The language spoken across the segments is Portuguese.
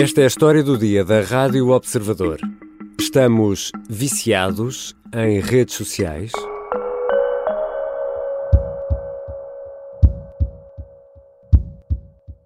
Esta é a história do dia da Rádio Observador. Estamos viciados em redes sociais?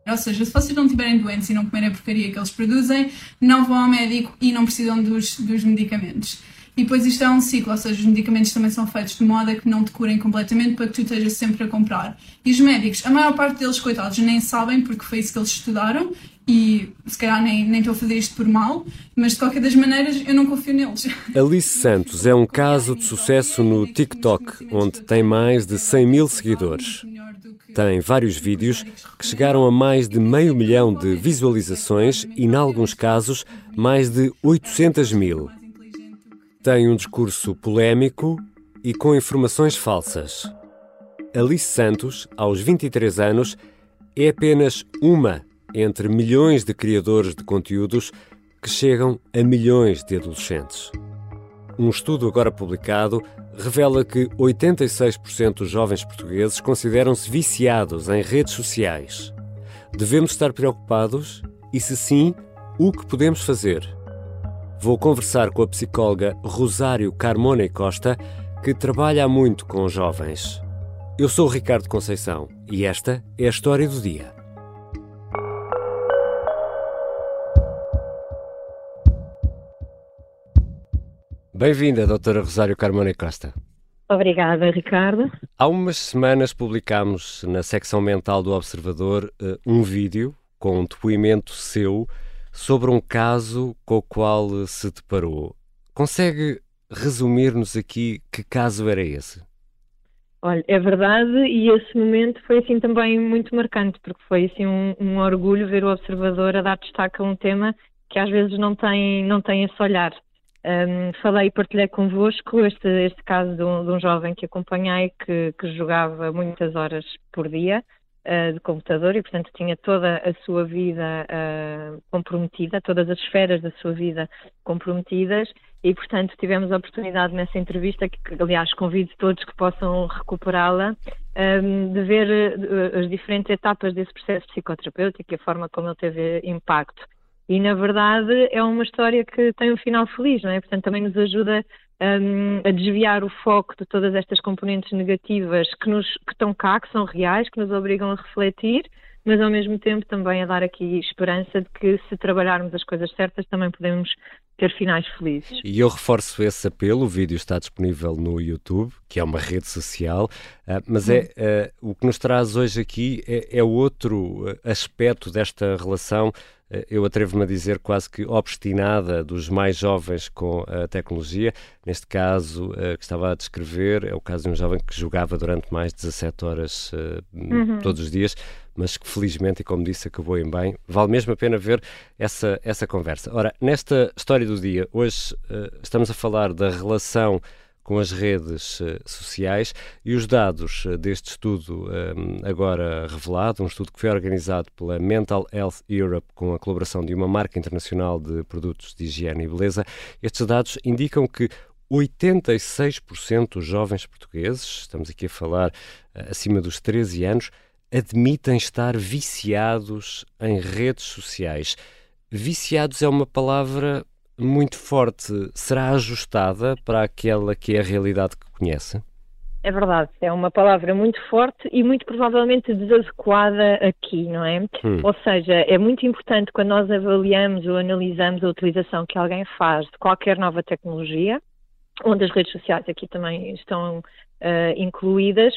Ou seja, se vocês não estiverem doentes e não comerem a porcaria que eles produzem, não vão ao médico e não precisam dos, dos medicamentos. E depois isto é um ciclo, ou seja, os medicamentos também são feitos de modo a que não te curem completamente para que tu estejas sempre a comprar. E os médicos, a maior parte deles, coitados, nem sabem porque foi isso que eles estudaram e se calhar nem, nem estou a fazer isto por mal, mas de qualquer das maneiras eu não confio neles. Alice Santos é um caso de sucesso no TikTok, onde tem mais de 100 mil seguidores. Tem vários vídeos que chegaram a mais de meio milhão de visualizações e, em alguns casos, mais de 800 mil. Tem um discurso polémico e com informações falsas. Alice Santos, aos 23 anos, é apenas uma entre milhões de criadores de conteúdos que chegam a milhões de adolescentes. Um estudo agora publicado revela que 86% dos jovens portugueses consideram-se viciados em redes sociais. Devemos estar preocupados? E se sim, o que podemos fazer? Vou conversar com a psicóloga Rosário Carmona Costa, que trabalha muito com jovens. Eu sou Ricardo Conceição e esta é a história do dia. Bem-vinda, doutora Rosário Carmona Costa. Obrigada, Ricardo. Há umas semanas publicámos na secção mental do Observador eh, um vídeo com um depoimento seu sobre um caso com o qual se deparou. Consegue resumir-nos aqui que caso era esse? Olha, é verdade e esse momento foi assim também muito marcante, porque foi assim um, um orgulho ver o observador a dar destaque a um tema que às vezes não tem, não tem esse olhar. Um, falei e partilhei convosco este, este caso de um, de um jovem que acompanhei que, que jogava muitas horas por dia uh, de computador e, portanto, tinha toda a sua vida uh, comprometida, todas as esferas da sua vida comprometidas e, portanto, tivemos a oportunidade nessa entrevista, que, aliás, convido todos que possam recuperá-la, um, de ver uh, as diferentes etapas desse processo psicoterapêutico e a forma como ele teve impacto. E, na verdade, é uma história que tem um final feliz, não é? Portanto, também nos ajuda um, a desviar o foco de todas estas componentes negativas que, nos, que estão cá, que são reais, que nos obrigam a refletir, mas ao mesmo tempo também a dar aqui esperança de que se trabalharmos as coisas certas também podemos ter finais felizes. E eu reforço esse apelo, o vídeo está disponível no YouTube, que é uma rede social, uh, mas é uh, o que nos traz hoje aqui é, é outro aspecto desta relação eu atrevo-me a dizer quase que obstinada dos mais jovens com a tecnologia. Neste caso uh, que estava a descrever, é o caso de um jovem que jogava durante mais de 17 horas uh, uhum. todos os dias, mas que felizmente, e como disse, acabou em bem. Vale mesmo a pena ver essa, essa conversa. Ora, nesta história do dia, hoje estamos a falar da relação com as redes uh, sociais e os dados uh, deste estudo eh, agora revelado, um estudo que foi organizado pela Mental Health Europe com a colaboração de uma marca internacional de produtos de higiene e beleza, estes dados indicam que 86% dos jovens portugueses, estamos aqui a falar acima dos 13 anos, admitem estar viciados em redes sociais. Viciados é uma palavra muito forte será ajustada para aquela que é a realidade que conhece? É verdade, é uma palavra muito forte e muito provavelmente desadequada aqui, não é? Hum. Ou seja, é muito importante quando nós avaliamos ou analisamos a utilização que alguém faz de qualquer nova tecnologia, onde as redes sociais aqui também estão uh, incluídas,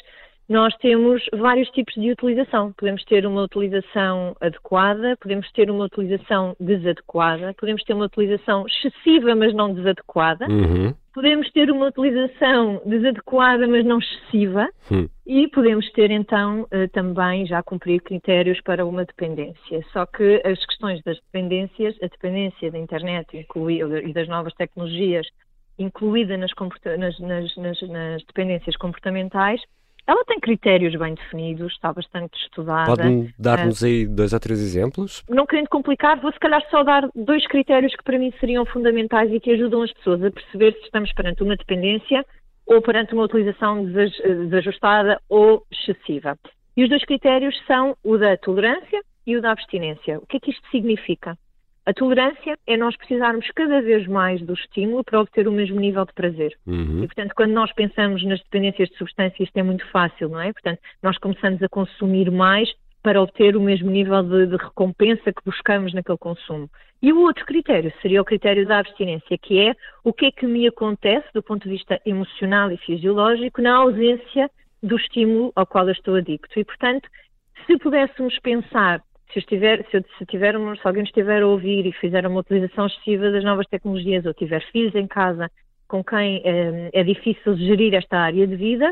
nós temos vários tipos de utilização. Podemos ter uma utilização adequada, podemos ter uma utilização desadequada, podemos ter uma utilização excessiva, mas não desadequada. Uhum. Podemos ter uma utilização desadequada, mas não excessiva. Uhum. E podemos ter, então, eh, também já cumprir critérios para uma dependência. Só que as questões das dependências, a dependência da internet e das novas tecnologias, incluída nas, nas, nas, nas dependências comportamentais, ela tem critérios bem definidos, está bastante estudada. Pode dar-nos uh, aí dois ou três exemplos? Não querendo complicar, vou se calhar só dar dois critérios que para mim seriam fundamentais e que ajudam as pessoas a perceber se estamos perante uma dependência ou perante uma utilização desajustada ou excessiva. E os dois critérios são o da tolerância e o da abstinência. O que é que isto significa? A tolerância é nós precisarmos cada vez mais do estímulo para obter o mesmo nível de prazer. Uhum. E, portanto, quando nós pensamos nas dependências de substâncias, isto é muito fácil, não é? Portanto, nós começamos a consumir mais para obter o mesmo nível de, de, recompensa que buscamos naquele consumo. E o outro critério seria o critério da abstinência, que é o que é que me acontece do ponto de vista emocional e fisiológico na ausência do estímulo ao qual eu estou adicto. E, portanto, se pudéssemos pensar, se, estiver, se, se, se alguém estiver a ouvir e fizer uma utilização excessiva das novas tecnologias ou tiver filhos em casa com quem é, é difícil gerir esta área de vida,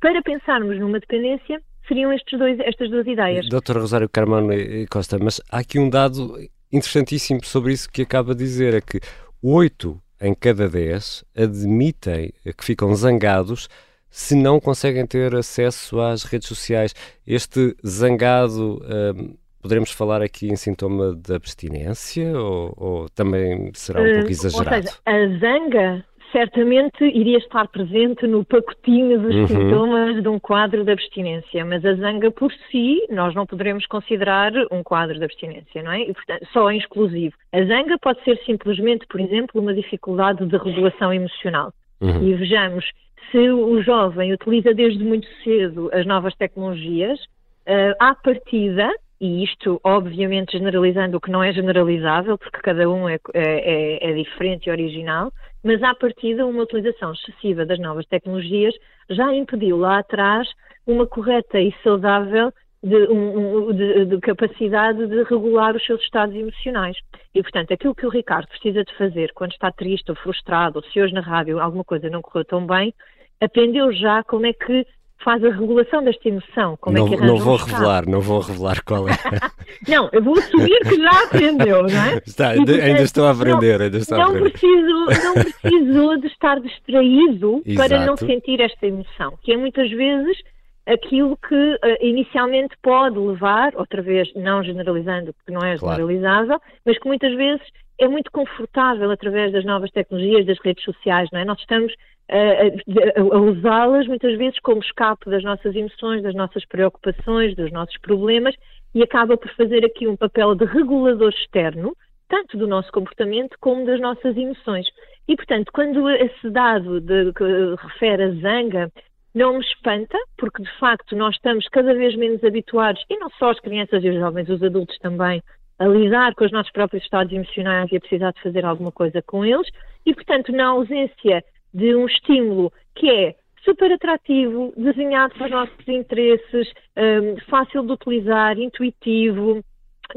para pensarmos numa dependência, seriam dois, estas duas ideias. Doutora Rosário Carmano Costa, mas há aqui um dado interessantíssimo sobre isso que acaba de dizer, é que 8 em cada 10 admitem que ficam zangados se não conseguem ter acesso às redes sociais. Este zangado, hum, poderemos falar aqui em sintoma de abstinência ou, ou também será um pouco exagerado? Seja, a zanga certamente iria estar presente no pacotinho dos uhum. sintomas de um quadro de abstinência, mas a zanga por si nós não poderemos considerar um quadro de abstinência, não é? E, portanto, só em exclusivo. A zanga pode ser simplesmente, por exemplo, uma dificuldade de regulação emocional. Uhum. E vejamos, se o jovem utiliza desde muito cedo as novas tecnologias, uh, à partida, e isto obviamente generalizando o que não é generalizável, porque cada um é, é, é, é diferente e original, mas à partida uma utilização excessiva das novas tecnologias já impediu lá atrás uma correta e saudável de, um, de, de, capacidade de regular os seus estados emocionais. E, portanto, aquilo que o Ricardo precisa de fazer quando está triste ou frustrado, ou se hoje na rádio alguma coisa não correu tão bem, aprendeu já como é que faz a regulação desta emoção. Como não, é que não vou revelar, não vou revelar qual é. não, eu vou assumir que já aprendeu, não é? Está, e, portanto, ainda estou a aprender, não, ainda estou não a aprender. Preciso, não precisou de estar distraído para não sentir esta emoção, que é muitas vezes aquilo que uh, inicialmente pode levar, outra vez não generalizando, porque não é claro. generalizável, mas que muitas vezes é muito confortável através das novas tecnologias, das redes sociais, não é? Nós estamos a, a, a usá-las muitas vezes como escape das nossas emoções, das nossas preocupações, dos nossos problemas e acaba por fazer aqui um papel de regulador externo, tanto do nosso comportamento como das nossas emoções. E, portanto, quando esse dado de, que refere a zanga não me espanta, porque de facto nós estamos cada vez menos habituados, e não só as crianças e os jovens, os adultos também, a lidar com os nossos próprios estados emocionais e a precisar de fazer alguma coisa com eles, e portanto, na ausência de um estímulo que é super atrativo, desenhado para os nossos interesses, um, fácil de utilizar, intuitivo,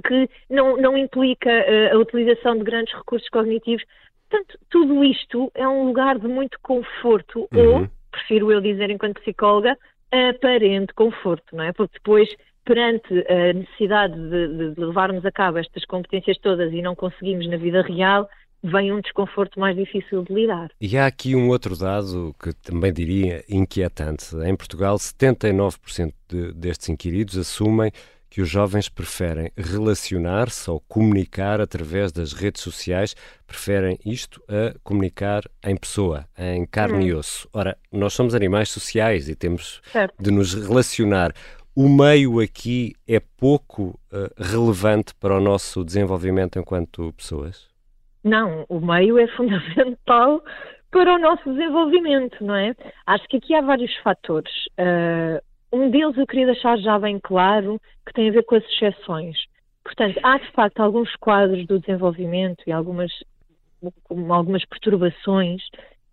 que não, não implica uh, a utilização de grandes recursos cognitivos. Portanto, tudo isto é um lugar de muito conforto, uhum. ou, prefiro eu dizer enquanto psicóloga, aparente conforto, não é? Porque depois, perante a necessidade de, de levarmos a cabo estas competências todas e não conseguimos na vida real, vem um desconforto mais difícil de lidar. E há aqui um outro dado que também diria inquietante. Em Portugal, 79% de, destes inquiridos assumem que os jovens preferem relacionar-se ou comunicar através das redes sociais, preferem isto a comunicar em pessoa, em carne hum. e osso. Ora, nós somos animais sociais e temos certo. de nos relacionar. O meio aqui é pouco uh, relevante para o nosso desenvolvimento enquanto pessoas? Não, o meio é fundamental para o nosso desenvolvimento, não é? Acho que aqui há vários fatores. Uh, um deles eu queria deixar já bem claro que tem a ver com as exceções. Portanto, há de facto alguns quadros do desenvolvimento e algumas, algumas perturbações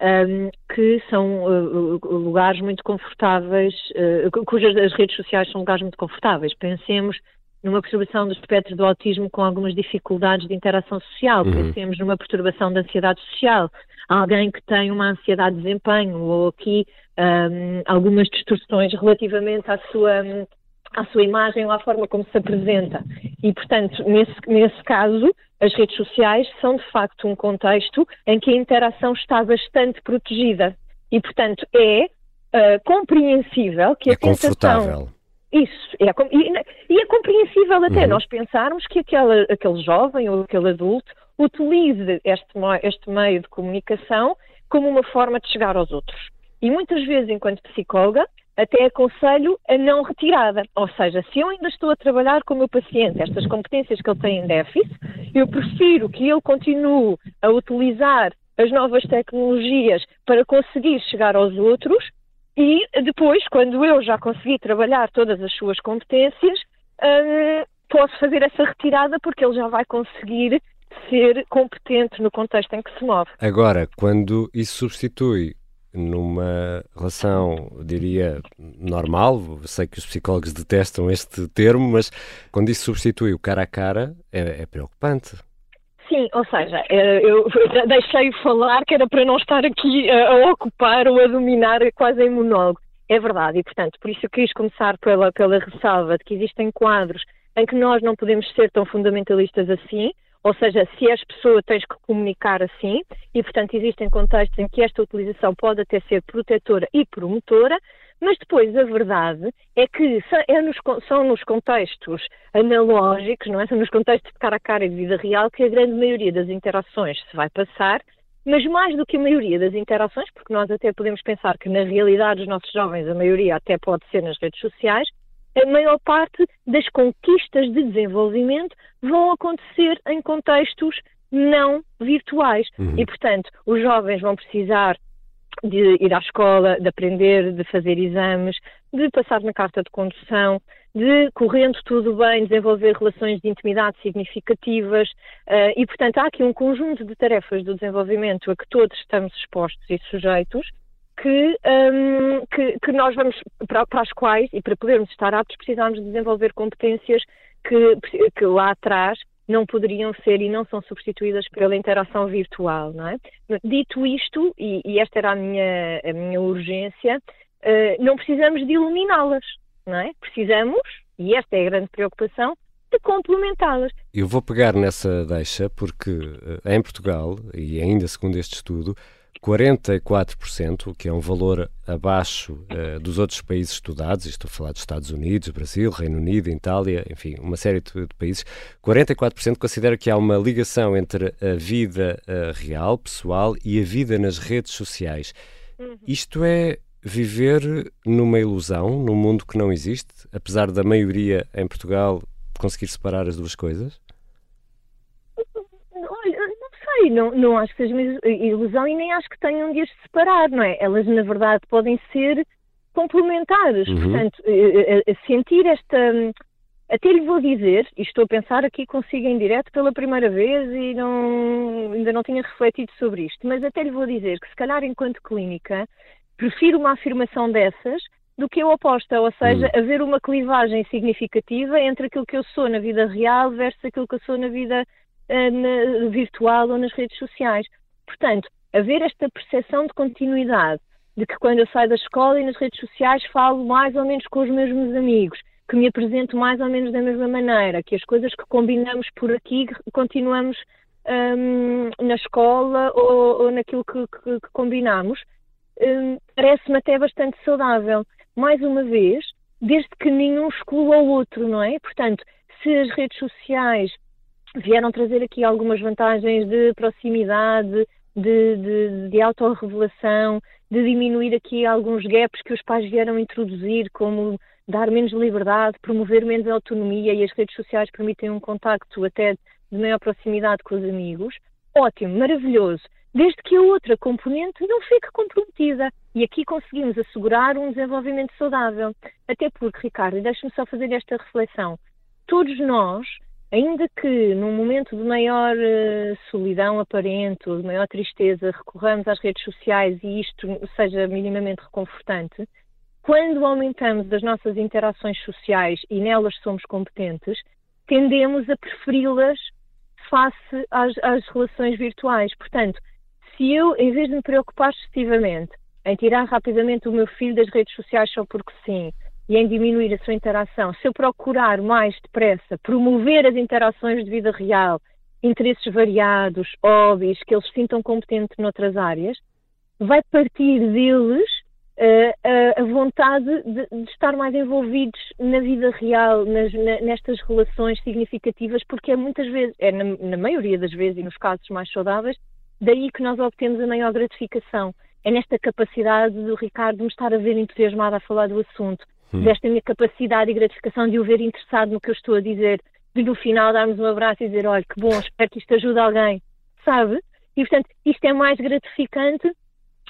um, que são uh, lugares muito confortáveis, uh, cujas as redes sociais são lugares muito confortáveis. Pensemos numa perturbação do espectro do autismo com algumas dificuldades de interação social, uhum. pensemos numa perturbação da ansiedade social, alguém que tem uma ansiedade de desempenho ou aqui um, algumas distorções relativamente à sua, à sua imagem ou à forma como se apresenta. E, portanto, nesse, nesse caso, as redes sociais são de facto um contexto em que a interação está bastante protegida. E, portanto, é uh, compreensível que é a tentação... Confortável isso, é, e, e, é compreensível até uhum. nós pensarmos que aquela, aquele jovem ou aquele adulto utilize este, este meio de comunicação como uma forma de chegar aos outros. E muitas vezes, enquanto psicóloga, até aconselho a não retirada. Ou seja, se eu ainda estou a trabalhar com o meu paciente estas competências que ele tem em déficit, Eu prefiro que ele continue a utilizar as novas tecnologias para conseguir chegar aos outros e depois, quando eu já consegui trabalhar todas as suas competências, hum, posso fazer essa retirada porque ele já vai conseguir ser competente no contexto em que se move. Agora, quando isso substitui numa relação, diria, normal, sei que os psicólogos detestam este termo, mas quando isso substitui o cara a cara, é, é preocupante. Sim, ou seja, eh, eu deixei falar que era para não estar aqui a, ocupar ou a dominar quase em monólogo. É verdade, e portanto, por isso eu quis começar pela, pela ressalva de que existem quadros em que nós não podemos ser tão fundamentalistas assim, ou seja, se és pessoa tens que comunicar assim, e portanto existem contextos em que esta utilização pode até ser protetora e promotora, mas depois a verdade é que é nos, são nos contextos analógicos, não é? São nos contextos de cara a cara e de vida real que a grande maioria das interações se vai passar, mas mais do que a maioria das interações, porque nós até podemos pensar que na realidade dos nossos jovens a maioria até pode ser nas redes sociais, a maior parte das conquistas de desenvolvimento vão acontecer em contextos não virtuais. Uhum. E, portanto, os jovens vão precisar de ir à escola, de aprender, de fazer exames, de passar na carta de condução, de, correndo tudo bem, desenvolver relações de intimidade significativas. Uh, e, portanto, há aqui um conjunto de tarefas do desenvolvimento a que todos estamos expostos e sujeitos que, um, que, que, nós vamos, para, para, as quais, e para podermos estar aptos, precisamos desenvolver competências que, que lá atrás não poderiam ser e não são substituídas pela interação virtual, não é? Dito isto, e, e esta era a minha, a minha urgência, uh, não precisamos de eliminá-las, não é? Precisamos, e esta é a grande preocupação, de complementá-las. Eu vou pegar nessa deixa porque uh, em Portugal, e ainda segundo este estudo, 44%, que é um valor abaixo uh, dos outros países estudados, estou a falar dos Estados Unidos, Brasil, Reino Unido, Itália, enfim, uma série de, de países, 44% considera que há uma ligação entre a vida uh, real, pessoal, e a vida nas redes sociais. Uhum. Isto é viver numa ilusão, num mundo que não existe, apesar da maioria em Portugal conseguir separar as duas coisas? Sei, não, não acho que seja uma ilusão e nem acho que tenham de as separar, não é? Elas, na verdade, podem ser complementares. Uhum. Portanto, eh, eh, sentir esta. Até lhe vou dizer, e estou a pensar aqui consigo em direto pela primeira vez e não, ainda não tinha refletido sobre isto, mas até lhe vou dizer que, se calhar, enquanto clínica, prefiro uma afirmação dessas do que a oposta, ou seja, uhum. haver uma clivagem significativa entre aquilo que eu sou na vida real versus aquilo que eu sou na vida na, virtual ou nas redes sociais. Portanto, haver esta percepção de continuidade, de que quando eu saio da escola e nas redes sociais falo mais ou menos com os mesmos amigos, que me apresento mais ou menos da mesma maneira, que as coisas que combinamos por aqui continuamos um, na escola ou, ou naquilo que, que, que combinamos, um, parece-me até bastante saudável. Mais uma vez, desde que nenhum exclua o outro, não é? Portanto, se as redes sociais vieram trazer aqui algumas vantagens de proximidade, de, de, de autorrevelação, de diminuir aqui alguns gaps que os pais vieram introduzir, como dar menos liberdade, promover menos autonomia e as redes sociais permitem um contacto até de maior proximidade com os amigos. Ótimo, maravilhoso. Desde que a outra componente não fique comprometida. E aqui conseguimos assegurar um desenvolvimento saudável. Até porque, Ricardo, deixe-me só fazer esta reflexão. Todos nós Ainda que num momento de maior uh, solidão aparente ou de maior tristeza recorramos às redes sociais e isto seja minimamente reconfortante, quando aumentamos as nossas interações sociais e nelas somos competentes, tendemos a preferi-las face às, às relações virtuais. Portanto, se eu, em vez de me preocupar excessivamente em tirar rapidamente o meu filho das redes sociais só porque sim, e em diminuir a sua interação, se eu procurar mais depressa promover as interações de vida real, interesses variados, hobbies, que eles sintam competentes noutras áreas, vai partir deles uh, a vontade de, de, estar mais envolvidos na vida real, nas, na, nestas relações significativas, porque é muitas vezes, é na, na maioria das vezes e nos casos mais saudáveis, daí que nós obtemos a maior gratificação. É nesta capacidade do Ricardo me estar a ver entusiasmado a falar do assunto, hum. desta minha capacidade e gratificação de o ver interessado no que eu estou a dizer de no final darmos um abraço e dizer, olha, que bom, espero que isto ajude alguém, sabe? E, portanto, isto é mais gratificante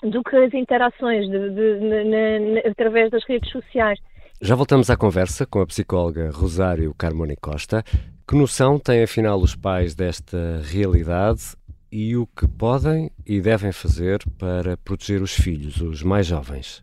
do que as interações de, de, de, através das redes sociais. Já voltamos à conversa com a psicóloga Rosário Carmoni Costa. Que noção têm afinal os pais desta realidade e o que podem e devem fazer para proteger os filhos, os mais jovens?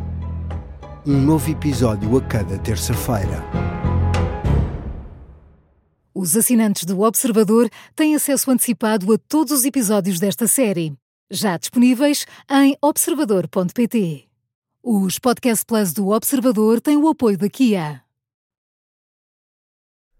um novo episódio a cada terça-feira. Os assinantes do Observador têm acesso antecipado a todos os episódios desta série, já disponíveis em observador.pt. Os Podcast Plus do Observador têm o apoio da Kia.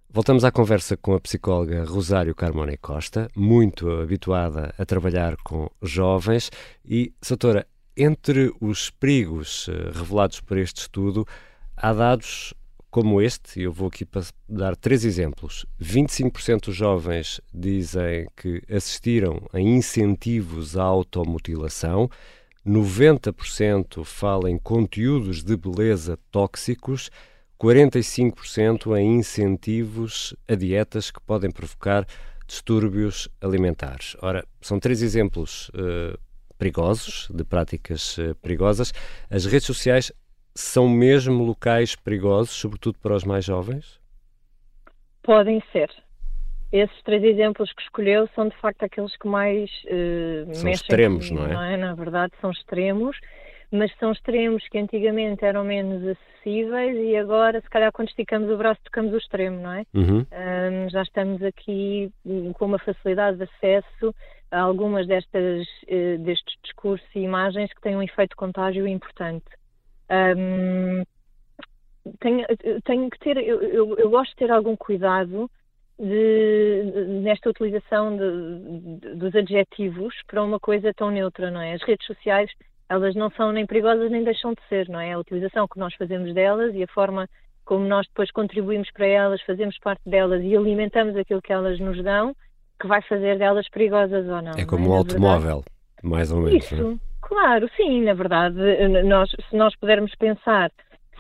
Voltamos à conversa com a psicóloga Rosário Carmone Costa, muito habituada a trabalhar com jovens. E, doutora, entre os perigos eh, revelados por este estudo, há dados como este, eu vou aqui dar três exemplos. 25% dos jovens dizem que assistiram a incentivos à automutilação, 90% falam em conteúdos de beleza tóxicos, 45% em incentivos a dietas que podem provocar distúrbios alimentares. Ora, são três exemplos uh, perigosos, de práticas uh, perigosas. As redes sociais são mesmo locais perigosos, sobretudo para os mais jovens? Podem ser. Esses três exemplos que escolheu são de facto aqueles que mais uh, são extremos, comigo, não, é? não é? Na verdade, são extremos, mas são extremos que antigamente eram menos acessíveis e agora, se calhar, quando esticamos o braço, tocamos o extremo, não é? Uhum. Um, já estamos aqui com uma facilidade de acesso algumas destas, uh, destes discursos e imagens que têm um efeito contágio importante. Um, tenho, tenho, que ter, eu, eu, eu, gosto de ter algum cuidado de, de, nesta utilização de, dos adjetivos para uma coisa tão neutra, não é? As redes sociais, elas não são nem perigosas nem deixam de ser, não é? A utilização que nós fazemos delas e a forma como nós depois contribuímos para elas, fazemos parte delas e alimentamos aquilo que elas nos dão, que vai fazer delas perigosas ou não. É como não é? um automóvel, mais ou menos. Isso, claro, sim, na verdade, nós, se nós pudermos pensar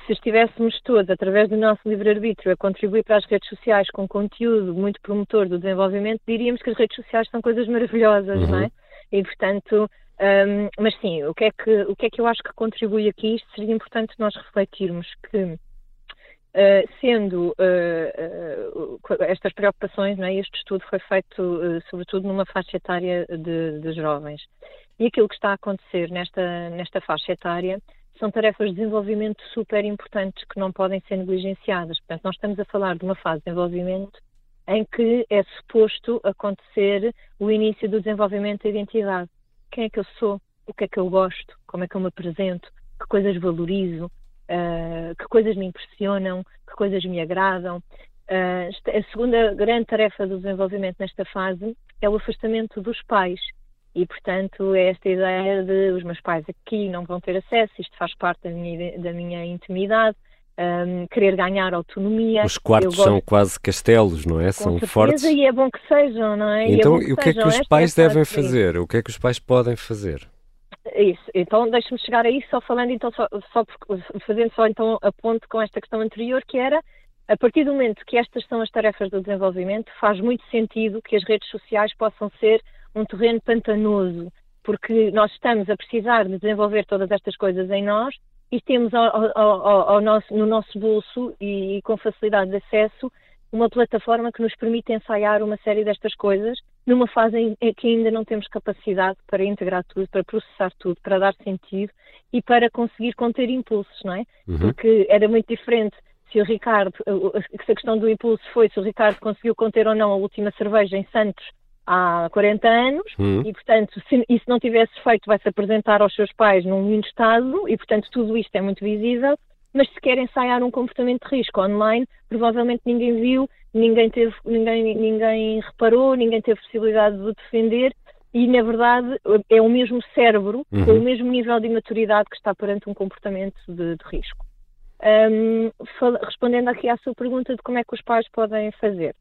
se estivéssemos todos, através do nosso livre-arbítrio, a contribuir para as redes sociais com conteúdo muito promotor do desenvolvimento, diríamos que as redes sociais são coisas maravilhosas, uhum. não é? E, portanto, um, mas sim, o que, é que, o que é que eu acho que contribui aqui? Isto seria importante nós refletirmos que Uh, sendo uh, uh, estas preocupações, é? este estudo foi feito sobretudo numa faixa etária de, de, jovens. E aquilo que está a acontecer nesta, nesta faixa etária são tarefas de desenvolvimento super importantes que não podem ser negligenciadas. Portanto, nós estamos a falar de uma fase de desenvolvimento em que é suposto acontecer o início do desenvolvimento da identidade. Quem é que eu sou? O que é que eu gosto? Como é que eu me apresento? Que coisas valorizo? uh, que coisas me impressionam, que coisas me agradam. Uh, a segunda grande tarefa do desenvolvimento nesta fase é o afastamento dos pais. E, portanto, é esta ideia de os meus pais aqui não vão ter acesso, isto faz parte da minha, da minha intimidade, um, querer ganhar autonomia. Os quartos gosto... são quase castelos, não é? Com são certeza, fortes. E é bom que sejam, não é? Então, e, é o que é que os pais é devem fazer? O que é que os pais podem fazer? Isso, então deixe-me chegar aí só falando, então, só, só, fazendo só então a ponte com esta questão anterior, que era, a partir do momento que estas são as tarefas do desenvolvimento, faz muito sentido que as redes sociais possam ser um terreno pantanoso, porque nós estamos a precisar de desenvolver todas estas coisas em nós e temos ao, ao, ao nosso, no nosso bolso e, e com facilidade de acesso uma plataforma que nos permite ensaiar uma série destas coisas numa fase em que ainda não temos capacidade para integrar tudo, para processar tudo, para dar sentido e para conseguir conter impulsos, não é? Uhum. Porque era muito diferente se o Ricardo, se a questão do impulso foi se o Ricardo conseguiu conter ou não a última cerveja em Santos há 40 anos Hum. e, portanto, se isso não tivesse feito, vai-se apresentar aos seus pais num lindo estado e, portanto, tudo isto é muito visível. Mas se quer ensaiar um comportamento de risco online, provavelmente ninguém viu, ninguém teve, ninguém, ninguém reparou, ninguém teve possibilidade de o defender e, na verdade, é o mesmo cérebro, Uhum. com o mesmo nível de maturidade que está perante um comportamento de, de risco. Fal- respondendo aqui à sua pergunta de como é que os pais podem fazer.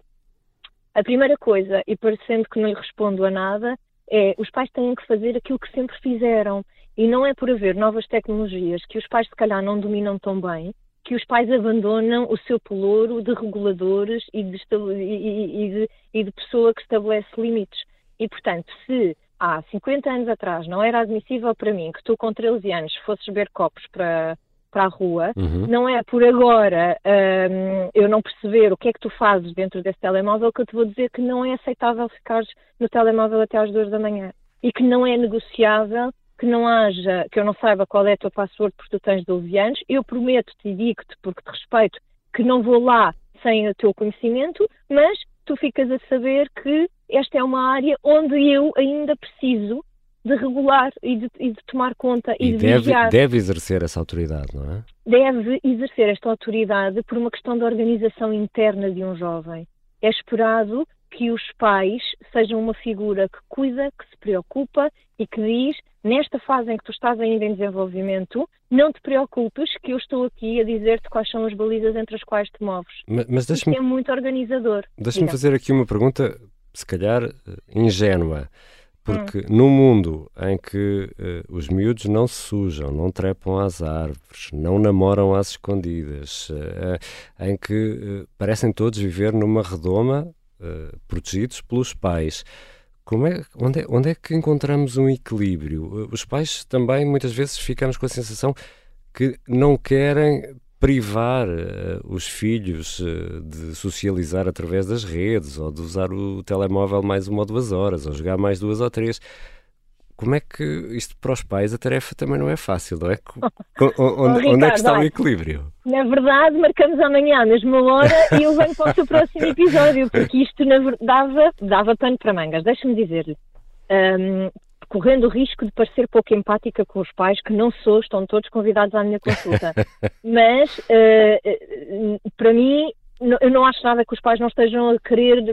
A primeira coisa, e parecendo que não lhe respondo a nada, é os pais têm que fazer aquilo que sempre fizeram. E não é por haver novas tecnologias que os pais se calhar não dominam tão bem, que os pais abandonam o seu pelouro de reguladores e de, e de- e de pessoa que estabelece limites. E, portanto, se há 50 anos atrás não era admissível para mim que tu com 13 anos fosses beber copos para, para a rua, Uhum. não é por agora hum, eu não perceber o que é que tu fazes dentro desse telemóvel que eu te vou dizer que não é aceitável ficares no telemóvel até às duas da manhã. E que não é negociável que não haja, que eu não saiba qual é a tua password porque tu tens 12 anos, eu prometo-te e digo-te porque te respeito que não vou lá sem o teu conhecimento, mas tu ficas a saber que esta é uma área onde eu ainda preciso de regular e de, e de tomar conta e, E de deve, vigiar deve exercer essa autoridade, não é? deve exercer esta autoridade por uma questão de organização interna de um jovem. É esperado que os pais sejam uma figura que cuida, que se preocupa e que diz, nesta fase em que tu estás ainda em desenvolvimento, não te preocupes que eu estou aqui a dizer-te quais são as balizas entre as quais te moves. Ma- Mas deixa-me é muito organizador. Deixa-me fazer aqui uma pergunta, se calhar eh, ingênua, porque Hum. num mundo em que eh, os miúdos não se sujam, não trepam às árvores, não namoram às escondidas, eh, em que eh, parecem todos viver numa redoma, protegidos pelos pais. Como é, onde, é, onde é que encontramos um equilíbrio? Os pais também muitas vezes ficamos com a sensação que não querem privar eh, os filhos eh, de socializar através das redes ou de usar o telemóvel mais uma ou duas horas ou jogar mais duas ou três. Como é que isto para os pais a tarefa também não é fácil, não é? Co- co- onde, onde é que está o Ricardo, equilíbrio? Na verdade, marcamos amanhã, à mesma hora, e eu venho para o seu próximo episódio, porque isto na dava, dava pano para mangas. Deixa-me dizer-lhe, hum, correndo o risco de parecer pouco empática com os pais, que não sou, estão todos convidados à minha consulta. Mas, eh, para mim, eu não acho nada que os pais não estejam a querer,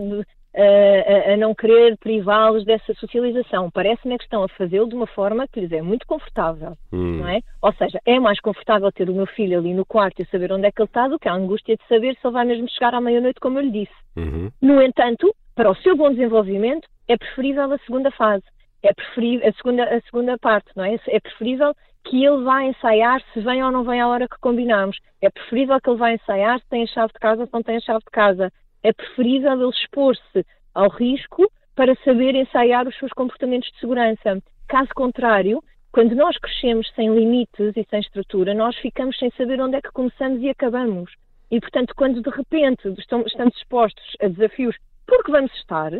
eh, a- a não querer privá-los dessa socialização. Parece-me que estão a fazê-lo de uma forma que lhes é muito confortável Hum, não é? Ou seja, é mais confortável ter o meu filho ali no quarto e saber onde é que ele está do que a angústia de saber se ele vai mesmo chegar à meia-noite, como eu lhe disse. uhum. No entanto, para o seu bom desenvolvimento, é preferível a segunda fase, é preferível a segunda, a segunda parte, não é? É preferível que ele vá ensaiar se vem ou não vem à hora que combinamos. É preferível que ele vá ensaiar se tem a chave de casa ou se não tem a chave de casa. É preferível ele expor-se ao risco para saber ensaiar os seus comportamentos de segurança. Caso contrário, quando nós crescemos sem limites e sem estrutura, nós ficamos sem saber onde é que começamos e acabamos. E, portanto, quando de repente estamos expostos a desafios, porque vamos estar,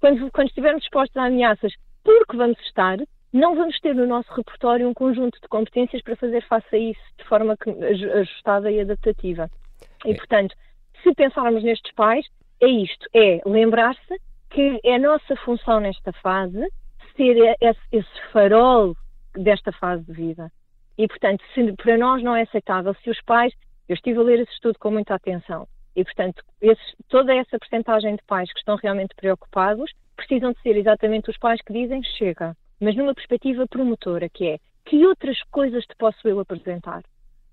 quando, quando estivermos expostos a ameaças, porque vamos estar, não vamos ter no nosso repertório um conjunto de competências para fazer face a isso de forma ajustada e adaptativa. E, portanto, se pensarmos nestes pais, é isto: é lembrar-se que é a nossa função nesta fase ser esse, esse farol desta fase de vida. E, portanto, se para nós não é aceitável, se os pais. Eu estive a ler esse estudo com muita atenção. E, portanto, esses- toda essa percentagem de pais que estão realmente preocupados precisam de ser exatamente os pais que dizem chega, mas numa perspectiva promotora, que é que outras coisas te posso eu apresentar?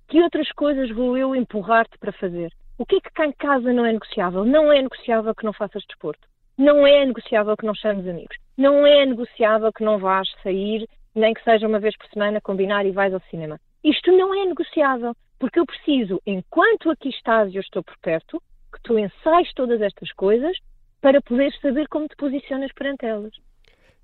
Que outras coisas vou eu empurrar-te para fazer? O que é que cá em casa não é negociável? Não é negociável que não faças desporto. Não é negociável que não chames amigos. Não é negociável que não vás sair, nem que seja uma vez por semana, combinar e vais ao cinema. Isto não é negociável, porque eu preciso, enquanto aqui estás e eu estou por perto, que tu ensaies todas estas coisas para poder saber como te posicionas perante elas.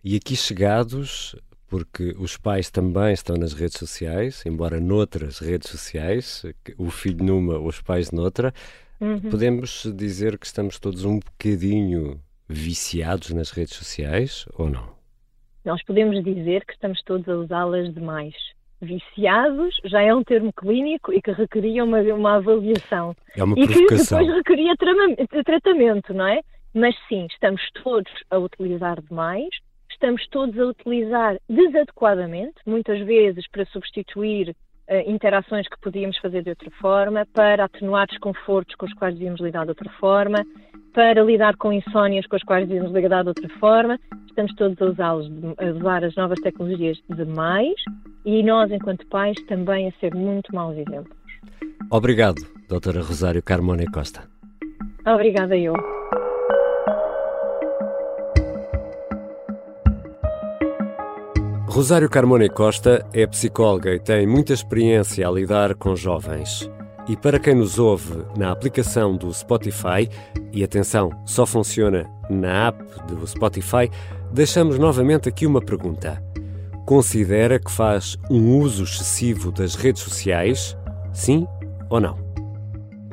E aqui chegados, porque os pais também estão nas redes sociais, embora noutras redes sociais, o filho numa, os pais noutra, Uhum. podemos dizer que estamos todos um bocadinho viciados nas redes sociais ou não? Nós podemos dizer que estamos todos a usá-las demais. Viciados já é um termo clínico e que requeria uma, uma avaliação. É uma e que depois requeria tratamento, não é? Mas sim, estamos todos a utilizar demais, estamos todos a utilizar desadequadamente, muitas vezes para substituir uh, interações que podíamos fazer de outra forma, para atenuar desconfortos com os quais devíamos lidar de outra forma, para lidar com insónias com as quais devíamos lidar de outra forma. Estamos todos a usá-los, a usar as novas tecnologias demais e nós, enquanto pais, também a ser muito maus exemplos. Obrigado, doutora Rosário Carmona Costa. Obrigada eu. Rosário Carmona Costa é psicóloga e tem muita experiência a lidar com jovens. E para quem nos ouve na aplicação do Spotify, e atenção, só funciona na app do Spotify, deixamos novamente aqui uma pergunta. Considera que faz um uso excessivo das redes sociais? Sim ou não?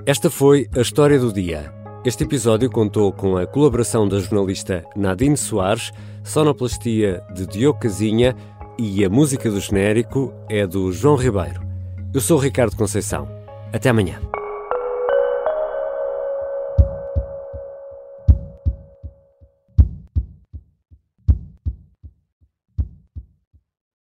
Esta foi a história do dia. Este episódio contou com a colaboração da jornalista Nadine Soares, sonoplastia de Diogo Casinha e a música do genérico é do João Ribeiro. Eu sou Ricardo Conceição. Até amanhã.